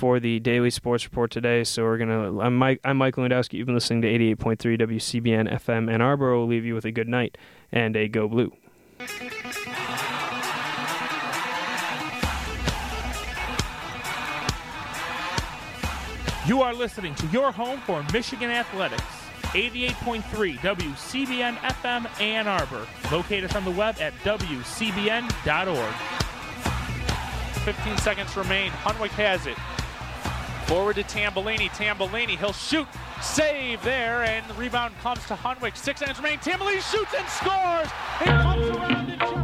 for the daily sports report today. So we're gonna. I'm Mike. I'm Mike Lewandowski. You've been listening to 88.3 WCBN FM Ann Arbor. We'll leave you with a good night and a go blue. You are listening to your home for Michigan Athletics. 88.3 WCBN FM Ann Arbor. Locate us on the web at WCBN.org. 15 seconds remain. Hunwick has it. Forward to Tambellini. Tambellini, he'll shoot. Save there, and the rebound comes to Hunwick. Six seconds remain. Tambellini shoots and scores. It comes around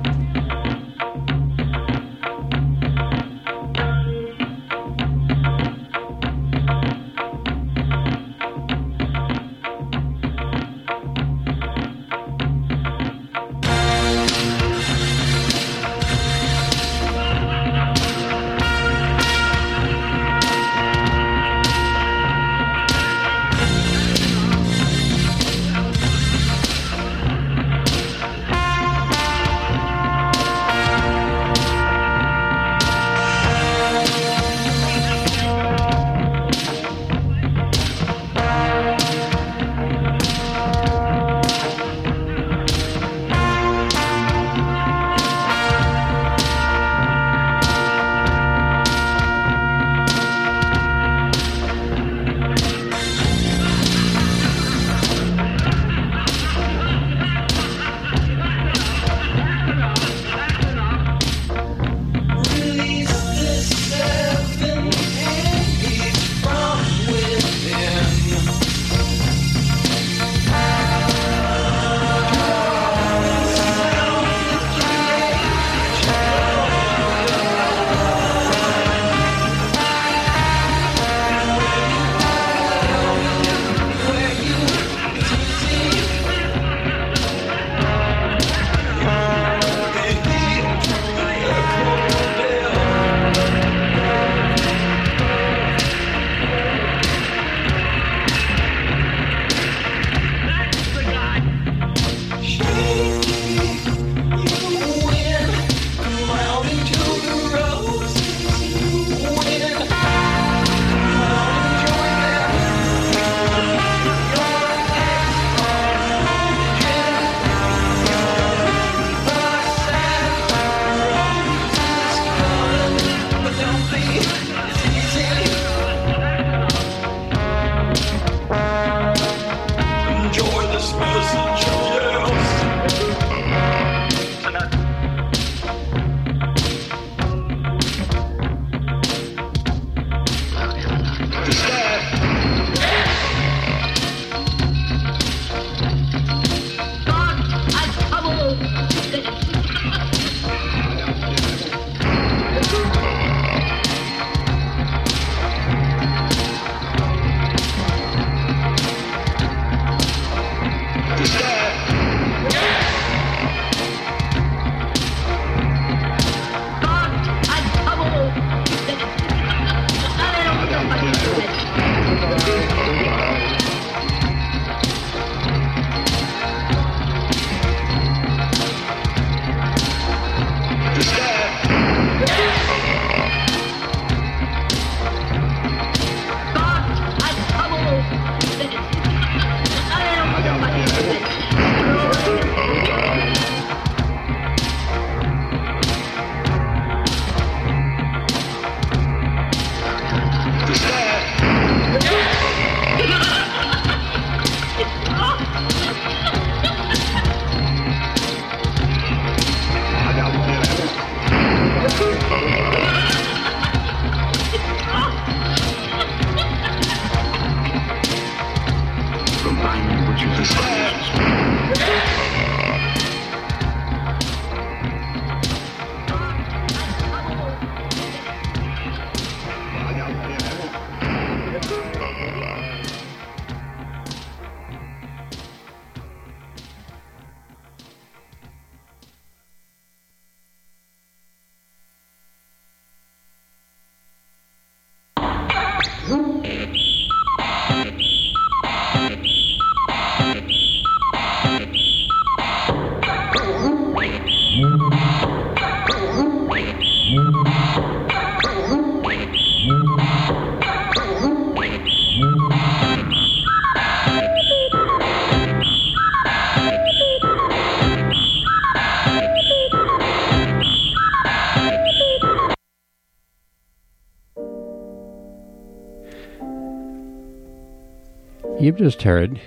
You've just heard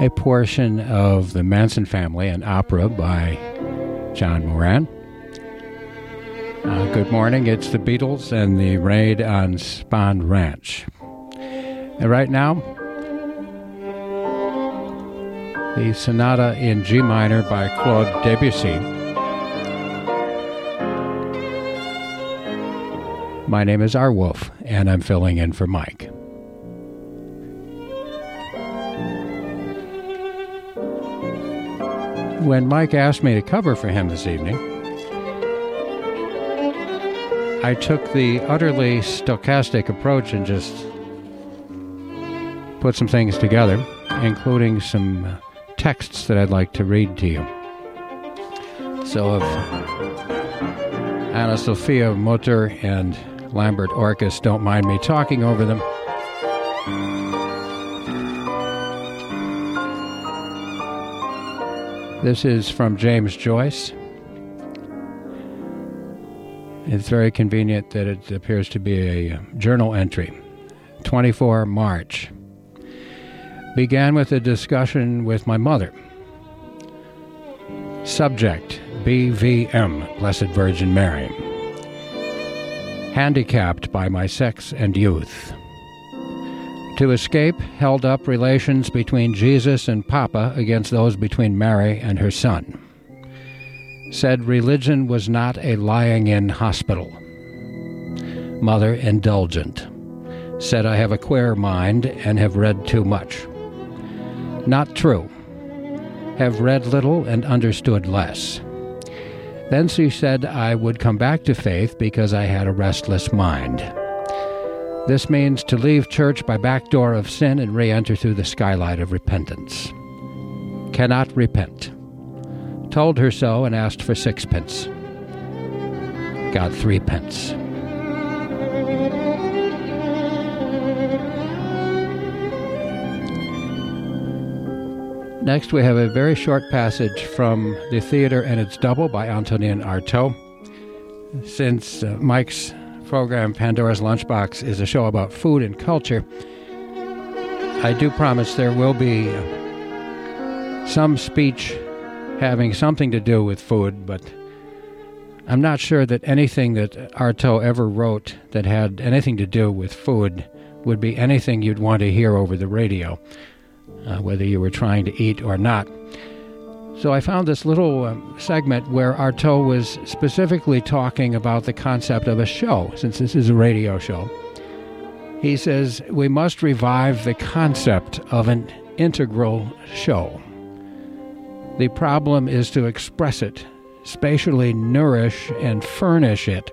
a portion of the Manson Family, an opera by John Moran. Uh, good morning, it's the Beatles and the raid on Spahn Ranch. And right now, the Sonata in G minor by Claude Debussy. My name is R. Wolf, and I'm filling in for Mike. When Mike asked me to cover for him this evening, I took the utterly stochastic approach and just put some things together, including some texts that I'd like to read to you. So, if Anne-Sophie Mutter and Lambert Orkis don't mind me talking over them, This is from James Joyce. It's very convenient that it appears to be a um, journal entry. 24 March. Began with a discussion with my mother. Subject BVM, Blessed Virgin Mary. Handicapped by my sex and youth. To escape, held up relations between Jesus and Papa against those between Mary and her son. Said religion was not a lying in hospital. Mother indulgent. Said I have a queer mind and have read too much. Not true. Have read little and understood less. Then she said I would come back to faith because I had a restless mind. This means to leave church by back door of sin and re enter through the skylight of repentance. Cannot repent. Told her so and asked for sixpence. Got three Next, we have a very short passage from The Theater and Its Double by Antonin Artaud. Since uh, Mike's program, Pandora's Lunchbox, is a show about food and culture, I do promise there will be some speech having something to do with food, but I'm not sure that anything that Artaud ever wrote that had anything to do with food would be anything you'd want to hear over the radio, uh, whether you were trying to eat or not. So I found this little um, segment where Artaud was specifically talking about the concept of a show, since this is a radio show. He says, We must revive the concept of an integral show. The problem is to express it, spatially nourish and furnish it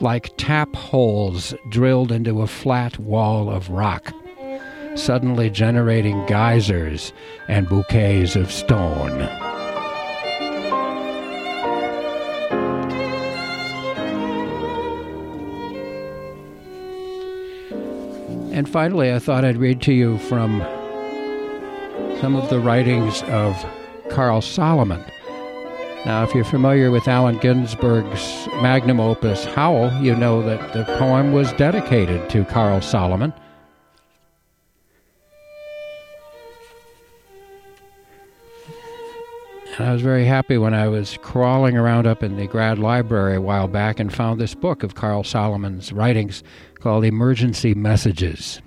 like tap holes drilled into a flat wall of rock, suddenly generating geysers and bouquets of stone. And finally, I thought I'd read to you from some of the writings of Carl Solomon. Now, if you're familiar with Allen Ginsberg's magnum opus Howl, you know that the poem was dedicated to Carl Solomon. I was very happy when I was crawling around up in the grad library a while back and found this book of Carl Solomon's writings called Emergency Messages.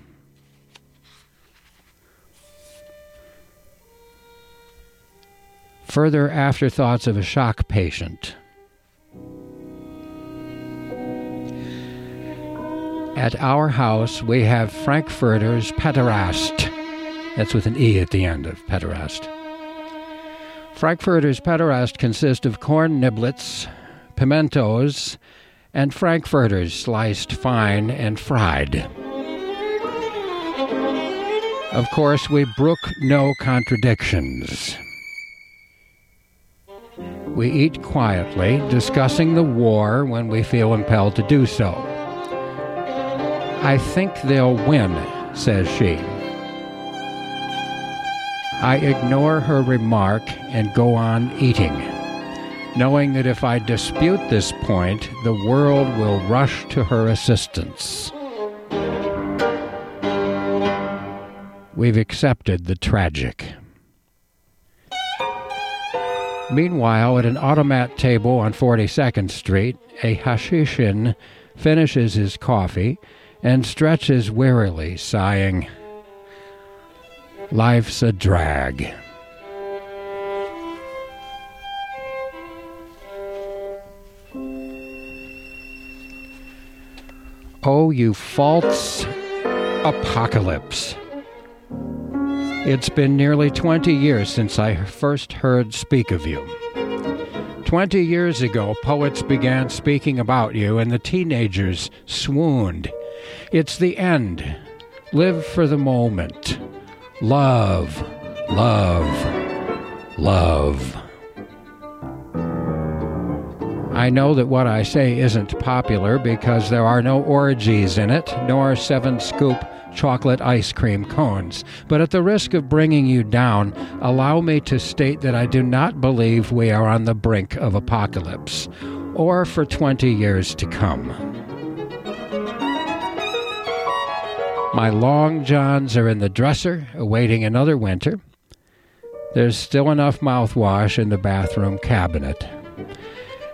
Further afterthoughts of a shock patient. At our house, we have Frankfurter's Pederast. That's with an E at the end of Pederast. Frankfurter's Pederast consist of corn niblets, pimentos, and frankfurters sliced fine and fried. Of course, we brook no contradictions. We eat quietly, discussing the war when we feel impelled to do so. I think they'll win, says she. I ignore her remark and go on eating knowing that if I dispute this point, the world will rush to her assistance. We've accepted the tragic. Meanwhile, at an automat table on 42nd Street, a Hashishin finishes his coffee and stretches wearily, sighing, Life's a drag. Oh, you false apocalypse. It's been nearly 20 years since I first heard speak of you. 20 years ago, poets began speaking about you, and the teenagers swooned. It's the end. Live for the moment. Love, love, love. I know that what I say isn't popular because there are no orgies in it, nor seven scoop chocolate ice cream cones. But at the risk of bringing you down, allow me to state that I do not believe we are on the brink of apocalypse, or for 20 years to come. My long johns are in the dresser, awaiting another winter. There's still enough mouthwash in the bathroom cabinet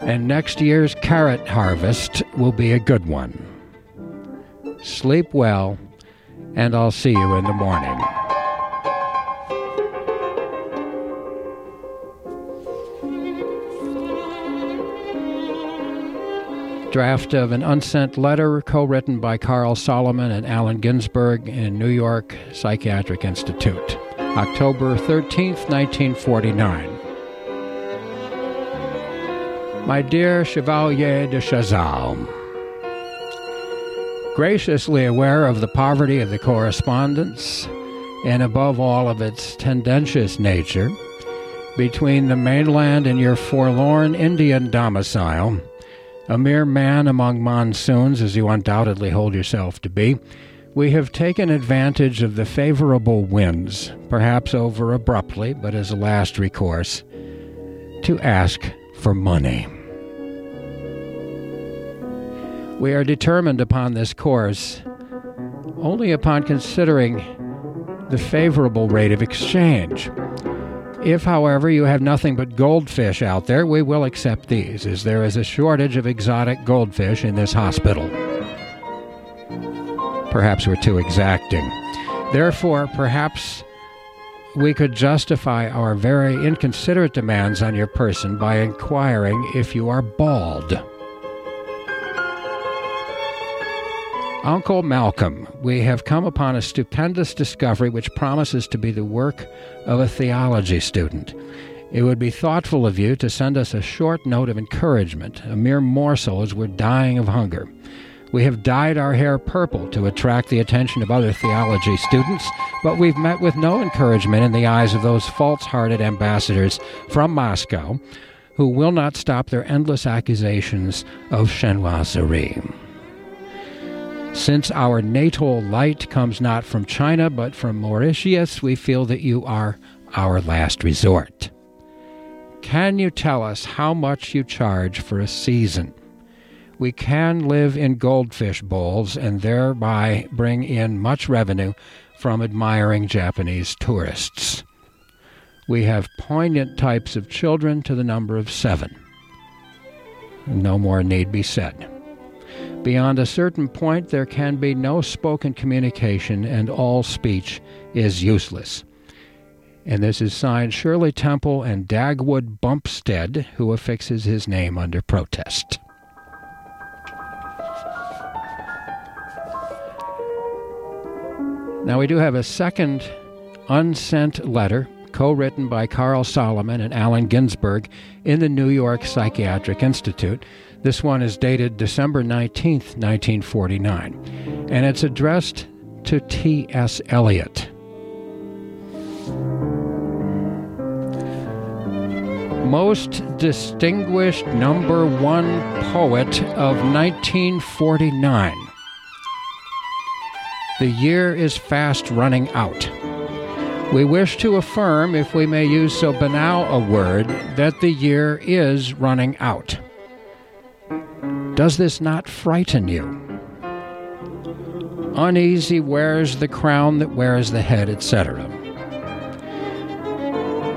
and next year's carrot harvest will be a good one. Sleep well, and I'll see you in the morning. Draft of an unsent letter co written by Carl Solomon and Allen Ginsberg in New York Psychiatric Institute, October 13, 1949. My dear Chevalier de Chazal, graciously aware of the poverty of the correspondence, and above all of its tendentious nature, between the mainland and your forlorn Indian domicile, a mere man among monsoons, as you undoubtedly hold yourself to be, we have taken advantage of the favorable winds, perhaps over abruptly, but as a last recourse, to ask for money. We are determined upon this course only upon considering the favorable rate of exchange. If, however, you have nothing but goldfish out there, we will accept these, as there is a shortage of exotic goldfish in this hospital. Perhaps we're too exacting. Therefore, perhaps we could justify our very inconsiderate demands on your person by inquiring if you are bald. Uncle Malcolm, we have come upon a stupendous discovery which promises to be the work of a theology student. It would be thoughtful of you to send us a short note of encouragement, a mere morsel as we're dying of hunger. We have dyed our hair purple to attract the attention of other theology students, but we've met with no encouragement in the eyes of those false hearted ambassadors from Moscow who will not stop their endless accusations of chinoiserie. Since our natal light comes not from China but from Mauritius, we feel that you are our last resort. Can you tell us how much you charge for a season? We can live in goldfish bowls and thereby bring in much revenue from admiring Japanese tourists. We have poignant types of children to the number of seven. No more need be said. Beyond a certain point, there can be no spoken communication, and all speech is useless. And this is signed Shirley Temple and Dagwood Bumstead, who affixes his name under protest. Now, we do have a second unsent letter co written by Carl Solomon and Allen Ginsberg in the New York Psychiatric Institute. This one is dated December 19th, 1949, and it's addressed to T.S. Eliot. Most distinguished number one poet of 1949. The year is fast running out. We wish to affirm, if we may use so banal a word, that the year is running out. Does this not frighten you? Uneasy wears the crown that wears the head, etc.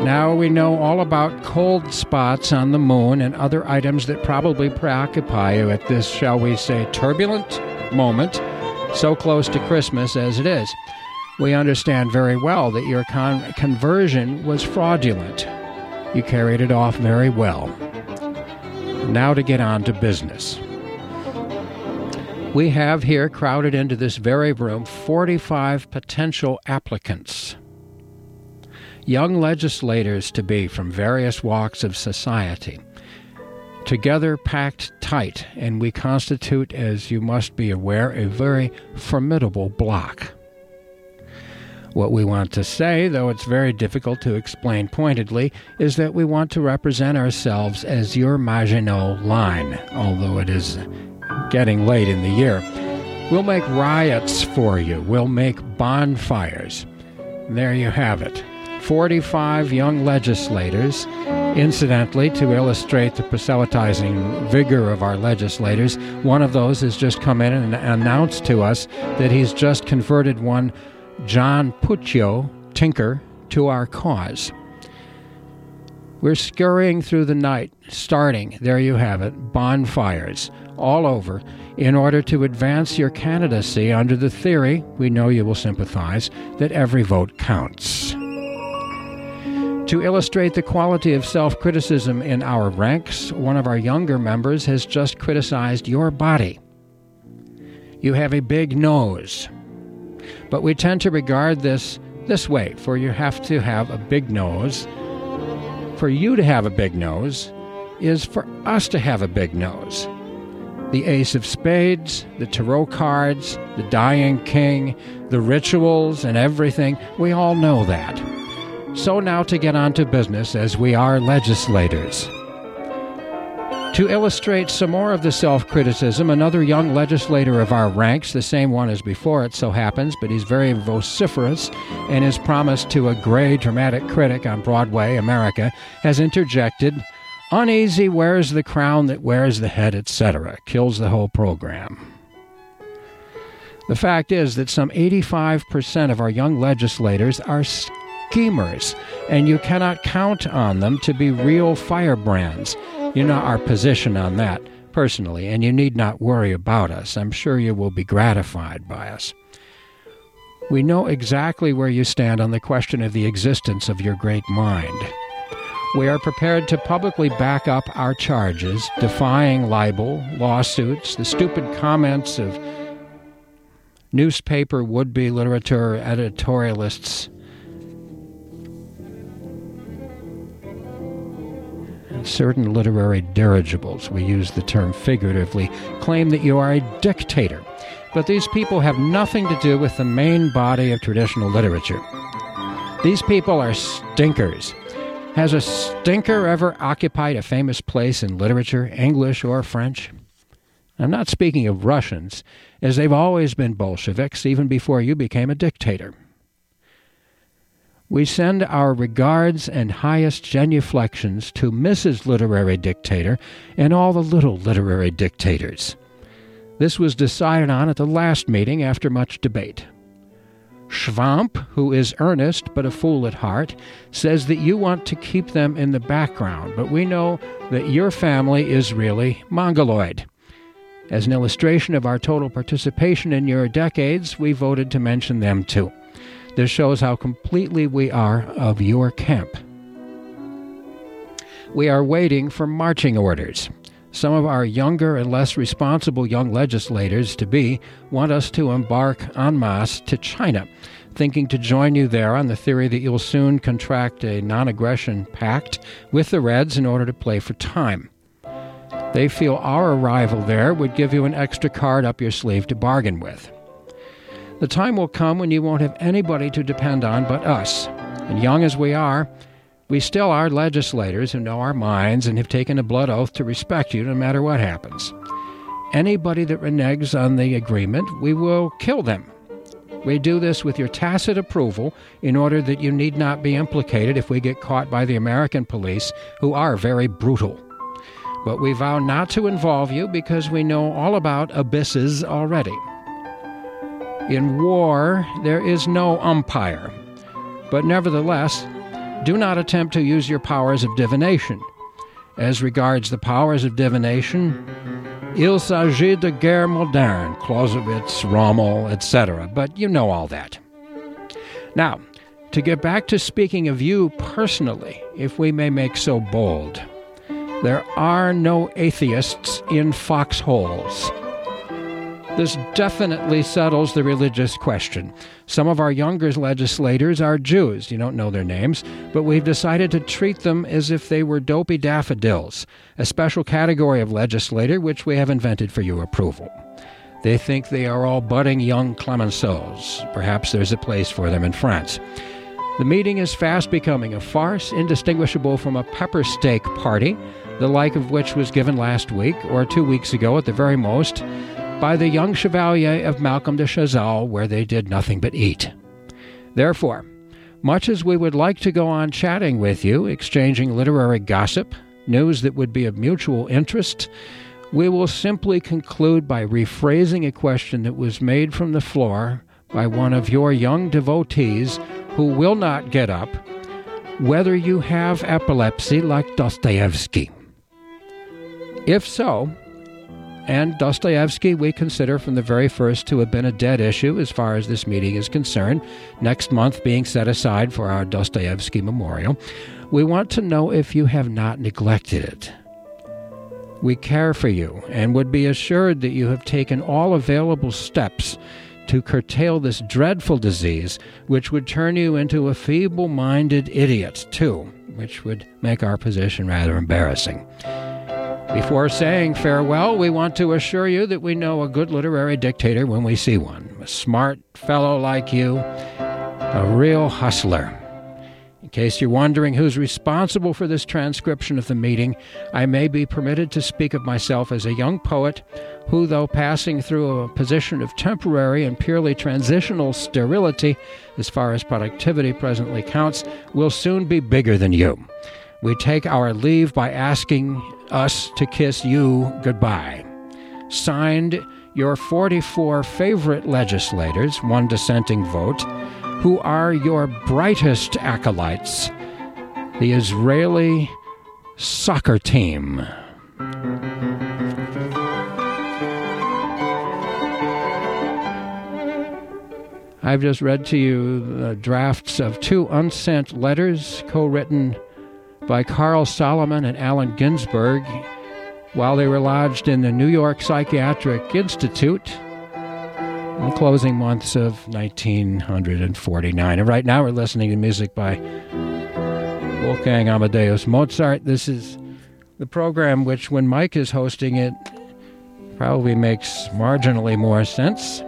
Now we know all about cold spots on the moon and other items that probably preoccupy you at this, shall we say, turbulent moment, so close to Christmas as it is. We understand very well that your con- conversion was fraudulent. You carried it off very well. Now to get on to business. We have here crowded into this very room 45 potential applicants young legislators to be from various walks of society. Together, packed tight, and we constitute, as you must be aware, a very formidable block. What we want to say, though it's very difficult to explain pointedly, is that we want to represent ourselves as your Maginot Line, although it is getting late in the year. We'll make riots for you, we'll make bonfires. There you have it. 45 young legislators. Incidentally, to illustrate the proselytizing vigor of our legislators, one of those has just come in and announced to us that he's just converted one John Puccio, tinker, to our cause. We're scurrying through the night, starting, there you have it, bonfires all over, in order to advance your candidacy under the theory, we know you will sympathize, that every vote counts. To illustrate the quality of self criticism in our ranks, one of our younger members has just criticized your body. You have a big nose. But we tend to regard this this way for you have to have a big nose. For you to have a big nose is for us to have a big nose. The Ace of Spades, the Tarot cards, the Dying King, the rituals, and everything, we all know that. So now to get on to business, as we are legislators. To illustrate some more of the self criticism, another young legislator of our ranks, the same one as before it so happens, but he's very vociferous and is promised to a gray dramatic critic on Broadway, America, has interjected Uneasy wears the crown that wears the head, etc. Kills the whole program. The fact is that some 85% of our young legislators are schemers, and you cannot count on them to be real firebrands. You know our position on that personally, and you need not worry about us. I'm sure you will be gratified by us. We know exactly where you stand on the question of the existence of your great mind. We are prepared to publicly back up our charges, defying libel, lawsuits, the stupid comments of newspaper would be literature editorialists, certain literary dirigibles, we use the term figuratively, claim that you are a dictator. But these people have nothing to do with the main body of traditional literature. These people are stinkers. Has a stinker ever occupied a famous place in literature, English or French? I'm not speaking of Russians, as they've always been Bolsheviks even before you became a dictator. We send our regards and highest genuflections to Mrs. Literary Dictator and all the little literary dictators. This was decided on at the last meeting after much debate. Schwamp, who is earnest but a fool at heart, says that you want to keep them in the background, but we know that your family is really mongoloid. As an illustration of our total participation in your decades, we voted to mention them too. This shows how completely we are of your camp. We are waiting for marching orders. Some of our younger and less responsible young legislators to be want us to embark en masse to China, thinking to join you there on the theory that you'll soon contract a non aggression pact with the Reds in order to play for time. They feel our arrival there would give you an extra card up your sleeve to bargain with. The time will come when you won't have anybody to depend on but us. And young as we are, we still are legislators who know our minds and have taken a blood oath to respect you no matter what happens. Anybody that reneges on the agreement, we will kill them. We do this with your tacit approval in order that you need not be implicated if we get caught by the American police, who are very brutal. But we vow not to involve you because we know all about abysses already. In war, there is no umpire. But nevertheless, do not attempt to use your powers of divination. As regards the powers of divination, il s'agit de guerre moderne, Clausewitz, Rommel, etc. But you know all that. Now, to get back to speaking of you personally, if we may make so bold, there are no atheists in foxholes. This definitely settles the religious question. Some of our younger legislators are Jews. You don't know their names, but we've decided to treat them as if they were dopey daffodils, a special category of legislator which we have invented for your approval. They think they are all budding young Clemenceaus. Perhaps there's a place for them in France. The meeting is fast becoming a farce indistinguishable from a pepper steak party, the like of which was given last week, or two weeks ago at the very most, by the young chevalier of Malcolm de Chazal, where they did nothing but eat. Therefore, much as we would like to go on chatting with you, exchanging literary gossip, news that would be of mutual interest, we will simply conclude by rephrasing a question that was made from the floor by one of your young devotees who will not get up whether you have epilepsy like Dostoevsky. If so, and Dostoevsky, we consider from the very first to have been a dead issue as far as this meeting is concerned, next month being set aside for our Dostoevsky memorial. We want to know if you have not neglected it. We care for you and would be assured that you have taken all available steps to curtail this dreadful disease, which would turn you into a feeble minded idiot, too, which would make our position rather embarrassing. Before saying farewell, we want to assure you that we know a good literary dictator when we see one. A smart fellow like you, a real hustler. In case you're wondering who's responsible for this transcription of the meeting, I may be permitted to speak of myself as a young poet who, though passing through a position of temporary and purely transitional sterility, as far as productivity presently counts, will soon be bigger than you. We take our leave by asking us to kiss you goodbye. Signed, your 44 favorite legislators, one dissenting vote, who are your brightest acolytes, the Israeli soccer team. I've just read to you the drafts of two unsent letters co written by Carl Solomon and Allen Ginsberg while they were lodged in the New York Psychiatric Institute in the closing months of 1949. And right now we're listening to music by Wolfgang Amadeus Mozart. This is the program which, when Mike is hosting it, probably makes marginally more sense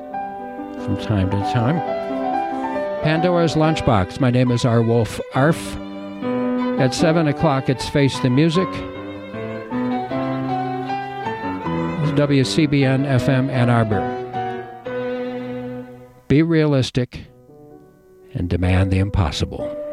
from time to time. Pandora's Lunchbox. My name is R. Wolf Arf. At 7 o'clock, it's Face the Music. WCBN FM Ann Arbor. Be realistic and demand the impossible.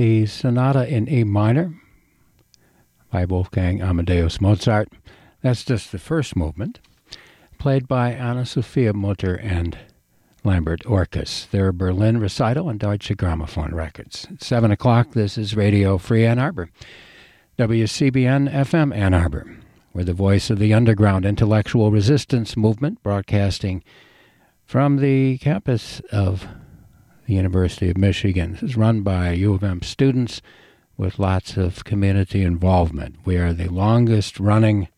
The Sonata in E minor by Wolfgang Amadeus Mozart. That's just the first movement, played by Anne-Sophie Mutter and Lambert Orkis. Their Berlin recital on Deutsche Grammophon Records. At 7 o'clock, this is Radio Free Ann Arbor, WCBN FM Ann Arbor. We're the voice of the underground intellectual resistance movement, broadcasting from the campus of the University of Michigan. This is run by U of M students with lots of community involvement. We are the longest running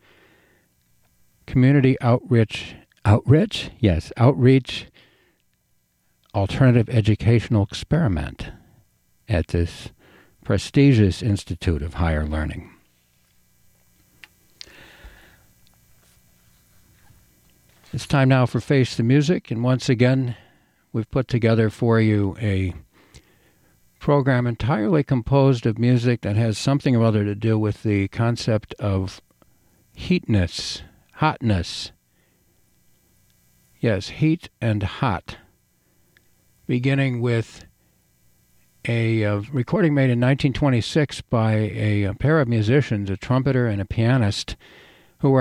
community outreach outreach yes outreach alternative educational experiment at this prestigious institute of higher learning it's time now for face the music and once again we've put together for you a program entirely composed of music that has something or other to do with the concept of heatness hotness. Yes, heat and hot. Beginning with a uh, recording made in 1926 by a, a pair of musicians, a trumpeter and a pianist, who were